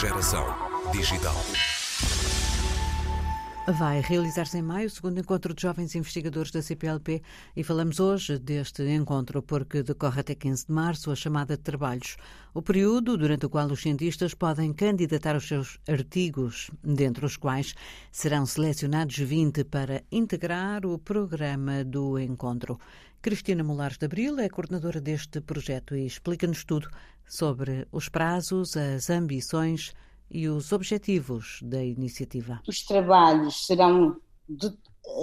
Geração Digital. Vai realizar-se em maio o segundo encontro de jovens investigadores da CPLP e falamos hoje deste encontro porque decorre até 15 de março a chamada de trabalhos, o período durante o qual os cientistas podem candidatar os seus artigos, dentre os quais serão selecionados 20 para integrar o programa do encontro. Cristina Molares de Abril é coordenadora deste projeto e explica-nos tudo sobre os prazos, as ambições e os objetivos da iniciativa. Os trabalhos serão de,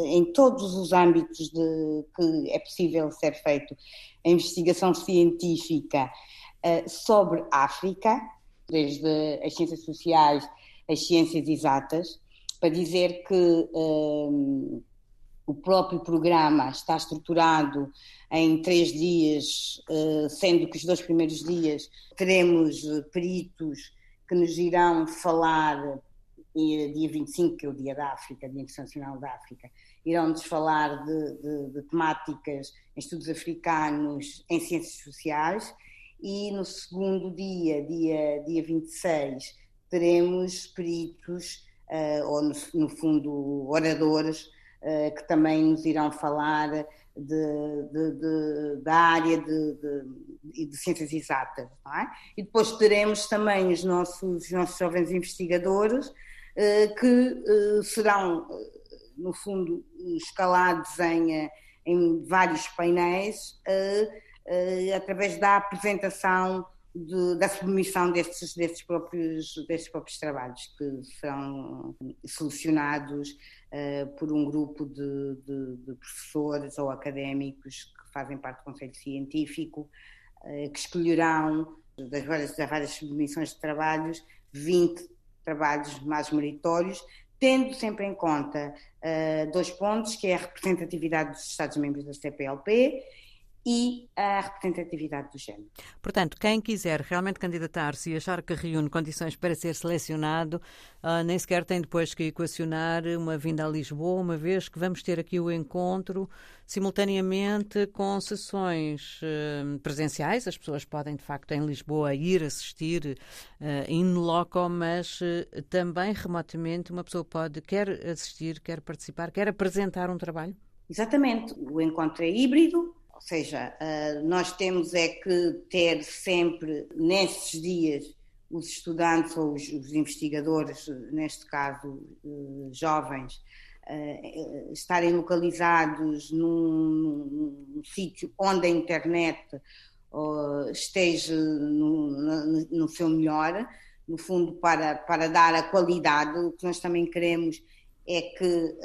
em todos os âmbitos de, que é possível ser feito a investigação científica uh, sobre África, desde as ciências sociais às ciências exatas, para dizer que uh, o próprio programa está estruturado em três dias, uh, sendo que os dois primeiros dias teremos peritos que nos irão falar, dia 25, que é o Dia da África, Dia Internacional da África, irão-nos falar de, de, de, temáticas em estudos africanos em ciências sociais e no segundo dia, dia, dia 26, teremos peritos, ou no, no, fundo oradores, que também nos irão falar de, de, de, da área de, ciências exatas. É? E depois teremos também os nossos, os nossos jovens investigadores eh, que eh, serão, eh, no fundo, escalados em, em vários painéis através da apresentação da submissão destes, destes, próprios, destes próprios trabalhos, que serão solucionados uh, por um grupo de, de, de, professores ou académicos que fazem parte do Conselho Científico, uh, que escolherão das várias, das várias submissões de trabalhos 20 trabalhos mais meritórios, tendo sempre em conta uh, dois pontos, que é a representatividade dos Estados-membros da CPLP e a representatividade do género. Portanto, quem quiser realmente candidatar-se e achar que reúne condições para ser selecionado, uh, nem sequer tem depois que equacionar uma vinda a Lisboa, uma vez que vamos ter aqui o encontro simultaneamente com sessões uh, presenciais. As pessoas podem, de facto, em Lisboa ir assistir uh, in loco, mas também remotamente uma pessoa pode quer assistir, quer participar, quer apresentar um trabalho. Exatamente. O encontro é híbrido, ou seja, uh, nós temos é que ter sempre, nesses dias, os estudantes ou os, investigadores, neste caso uh, jovens, uh, estarem localizados num, num, sítio onde a internet esteja no, no, no, seu melhor, no fundo, para, para dar a qualidade. O que nós também queremos é que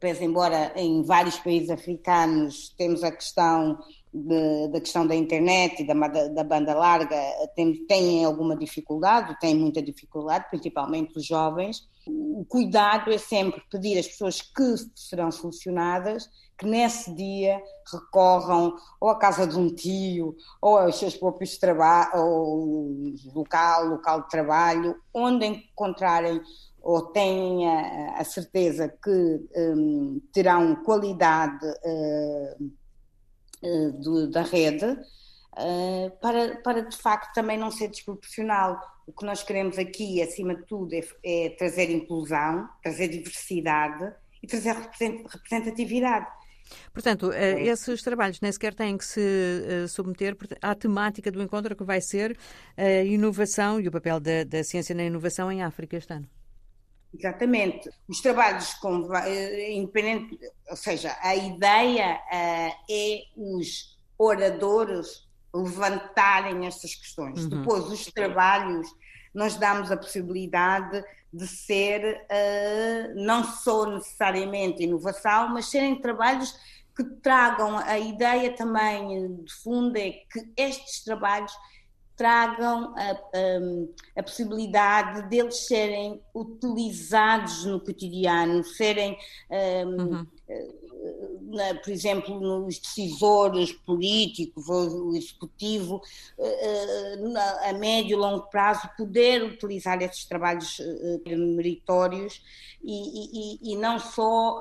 pese embora em vários países africanos temos a questão de, da questão da internet e da, da banda larga tem, têm alguma dificuldade, têm muita dificuldade, principalmente os jovens. O cuidado é sempre pedir às pessoas que serão solucionadas que nesse dia recorram ou à casa de um tio, ou aos seus próprios trabalhos, local, local de trabalho, onde encontrarem ou têm a, a certeza que um, terão qualidade uh, do, da rede, uh, para, para de facto também não ser desproporcional. O que nós queremos aqui, acima de tudo, é, é trazer inclusão, trazer diversidade e trazer representatividade. Portanto, é esses trabalhos nem sequer têm que se submeter à temática do encontro que vai ser a inovação e o papel da, da ciência na inovação em África este ano. Exatamente. Os trabalhos com, eh, independente, ou seja, a ideia uh, é os oradores levantarem estas questões. Uhum. Depois, os trabalhos, nós damos a possibilidade de ser uh, não só necessariamente inovação, mas serem trabalhos que tragam a ideia também de fundo é que estes trabalhos tragam a, a, a, possibilidade deles serem utilizados no cotidiano, serem um, uhum. na, por exemplo, nos decisores políticos ou o executivo, a médio e longo prazo, poder utilizar esses trabalhos meritórios e, e, e não só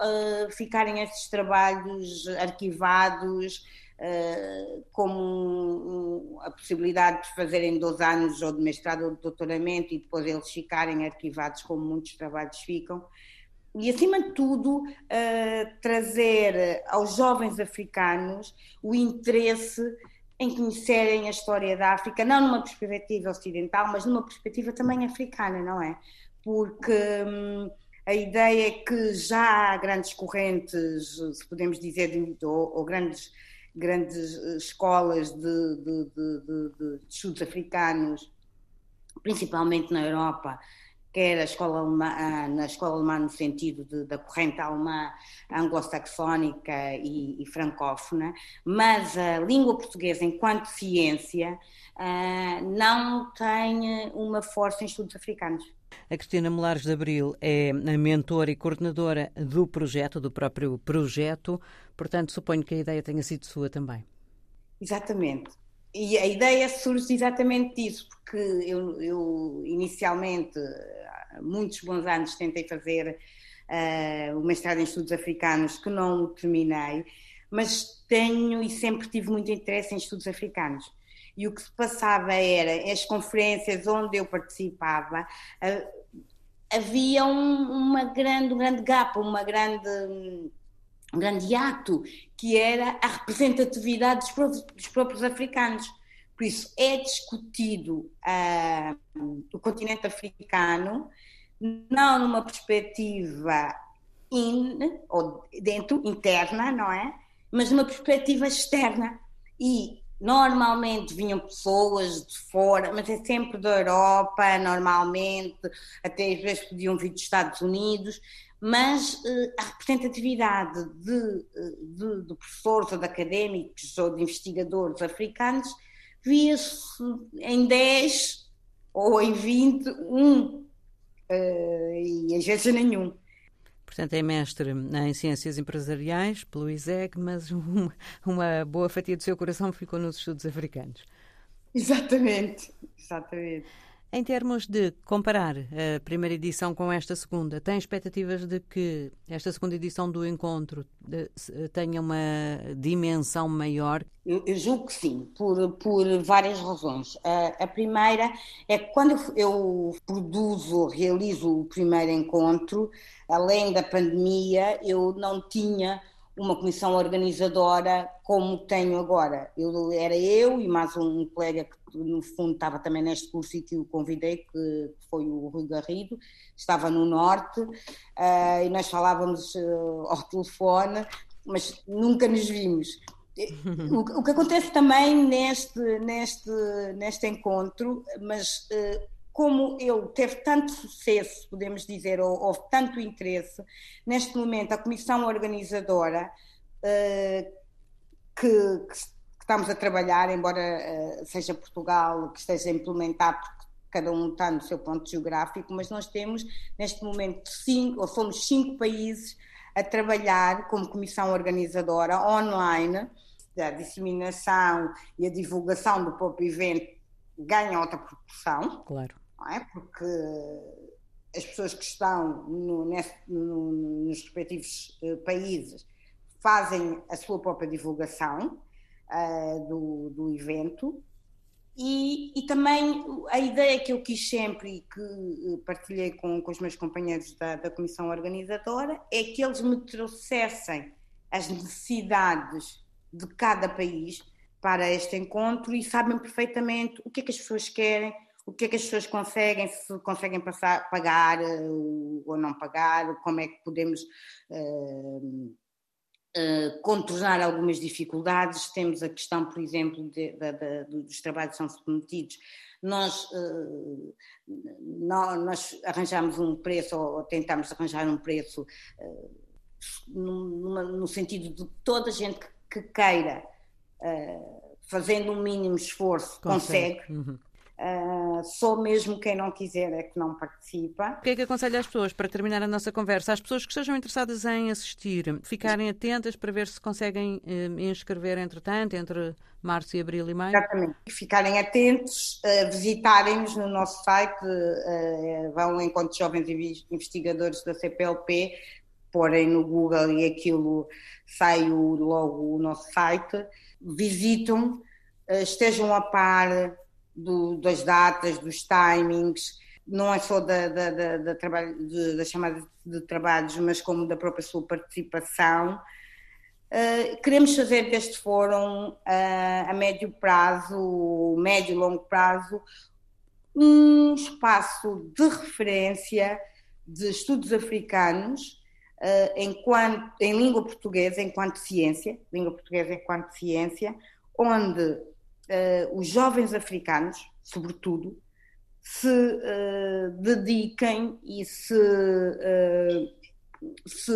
ficarem esses trabalhos arquivados Uh, como a possibilidade de fazerem dois anos ou de mestrado ou de doutoramento e depois eles ficarem arquivados como muitos trabalhos ficam. E, acima de tudo, uh, trazer aos jovens africanos o interesse em conhecerem a história da África, não numa perspectiva ocidental, mas numa perspectiva também africana, não é? Porque hum, a ideia é que já há grandes correntes, se podemos dizer, ou, ou grandes grandes eh, escolas de, de, de, de, estudos africanos, principalmente na Europa, quer a escola alemã, na escola alemã no sentido da corrente alemã anglo-saxónica e, e, francófona, mas a língua portuguesa enquanto ciência uh, não tem uma força em estudos africanos. A Cristina Molares de Abril é a mentora e coordenadora do projeto, do próprio projeto, portanto suponho que a ideia tenha sido sua também. Exatamente. E a ideia surge exatamente disso, porque eu, eu inicialmente, há muitos bons anos, tentei fazer uh, o mestrado em estudos africanos, que não terminei, mas tenho e sempre tive muito interesse em estudos africanos e o que se passava era, as conferências onde eu participava, havia um, uma grande, um grande gap, uma grande, um grande ato, que era a representatividade dos próprios, dos próprios africanos. Por isso, é discutido uh, o continente africano não numa perspectiva in, ou dentro, interna, não é? Mas numa perspectiva externa. E Normalmente vinham pessoas de fora, mas é sempre da Europa, normalmente, até às vezes podiam vir dos Estados Unidos, mas uh, a representatividade de, eh, de, de, professores ou de académicos ou de investigadores africanos via-se em 10 ou em 20, um, uh, e às vezes nenhum. Portanto, é mestre em Ciências Empresariais pelo ISEG, mas uma, uma boa fatia do seu coração ficou nos estudos africanos. Exatamente, exatamente. Em termos de comparar a primeira edição com esta segunda, tem expectativas de que esta segunda edição do encontro tenha uma dimensão maior? Eu, eu julgo que sim, por, por várias razões. A, a primeira é que quando eu produzo, realizo o primeiro encontro, além da pandemia, eu não tinha uma comissão organizadora como tenho agora. Eu, era eu e mais um colega que, no fundo, estava também neste curso e que o convidei, que foi o Rui Garrido, estava no Norte, uh, e nós falávamos uh, ao telefone, mas nunca nos vimos. O, o, que acontece também neste, neste, neste encontro, mas uh, como ele teve tanto sucesso, podemos dizer, ou houve tanto interesse, neste momento a comissão organizadora uh, que, que, estamos a trabalhar, embora uh, seja Portugal que esteja a implementar, porque cada um está no seu ponto geográfico, mas nós temos neste momento cinco, ou somos cinco países a trabalhar como comissão organizadora online, a disseminação e a divulgação do próprio evento ganha outra proporção. Claro não é? Porque as pessoas que estão no, no, nos respectivos uh, países fazem a sua própria divulgação uh, do, do evento e, e, também a ideia que eu quis sempre e que eh, partilhei com, com os meus companheiros da, da comissão organizadora é que eles me trouxessem as necessidades de cada país para este encontro e sabem perfeitamente o que é que as pessoas querem, o que é que as pessoas conseguem, se conseguem passar, pagar uh, ou não pagar, como é que podemos uh, uh, contornar algumas dificuldades. Temos a questão, por exemplo, de, de, de, dos trabalhos que são submetidos. Nós, nós arranjamos um preço, ou tentamos arranjar um preço, no, no sentido de toda a gente que, que queira, fazendo um mínimo esforço, consegue. consegue. Uhum Uh, só mesmo quem não quiser é que não participa. O que é que aconselha as pessoas, para terminar a nossa conversa, as pessoas que estejam interessadas em assistir, ficarem atentas para ver se conseguem eh, inscrever entretanto, entre março e abril e maio? Exatamente. Ficarem atentos, uh, visitarem-nos no nosso site, uh, vão de jovens investigadores da CPLP, porem no Google e aquilo sai logo o nosso site, visitam, uh, estejam a par do, das datas, dos timings, não é só da, da, da, da, de, da chamada de trabalhos, mas como da própria sua participação. Uh, queremos fazer deste fórum, uh, a médio prazo, médio e longo prazo, um espaço de referência de estudos africanos uh, enquanto, em língua portuguesa, enquanto ciência, língua portuguesa enquanto ciência, onde uh, os jovens africanos, sobretudo, se uh, dediquem e se, uh, se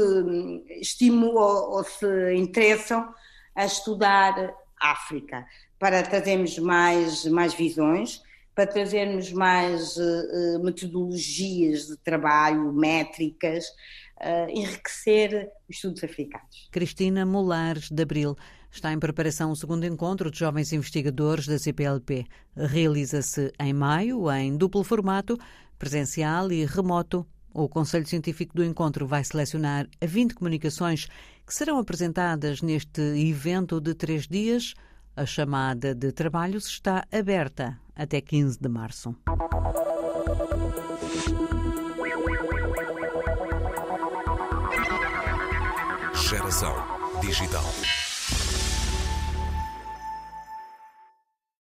estimulam ou se interessam a estudar África, para trazermos mais, mais visões, para trazermos mais uh, metodologias de trabalho, métricas, enriquecer os estudos africanos. Cristina Molares de Abril. Está em preparação o segundo encontro de jovens investigadores da CPLP. Realiza-se em maio, em duplo formato, presencial e remoto. O Conselho Científico do Encontro vai selecionar 20 comunicações que serão apresentadas neste evento de três dias. A chamada de trabalhos está aberta até 15 de março. Geração Digital.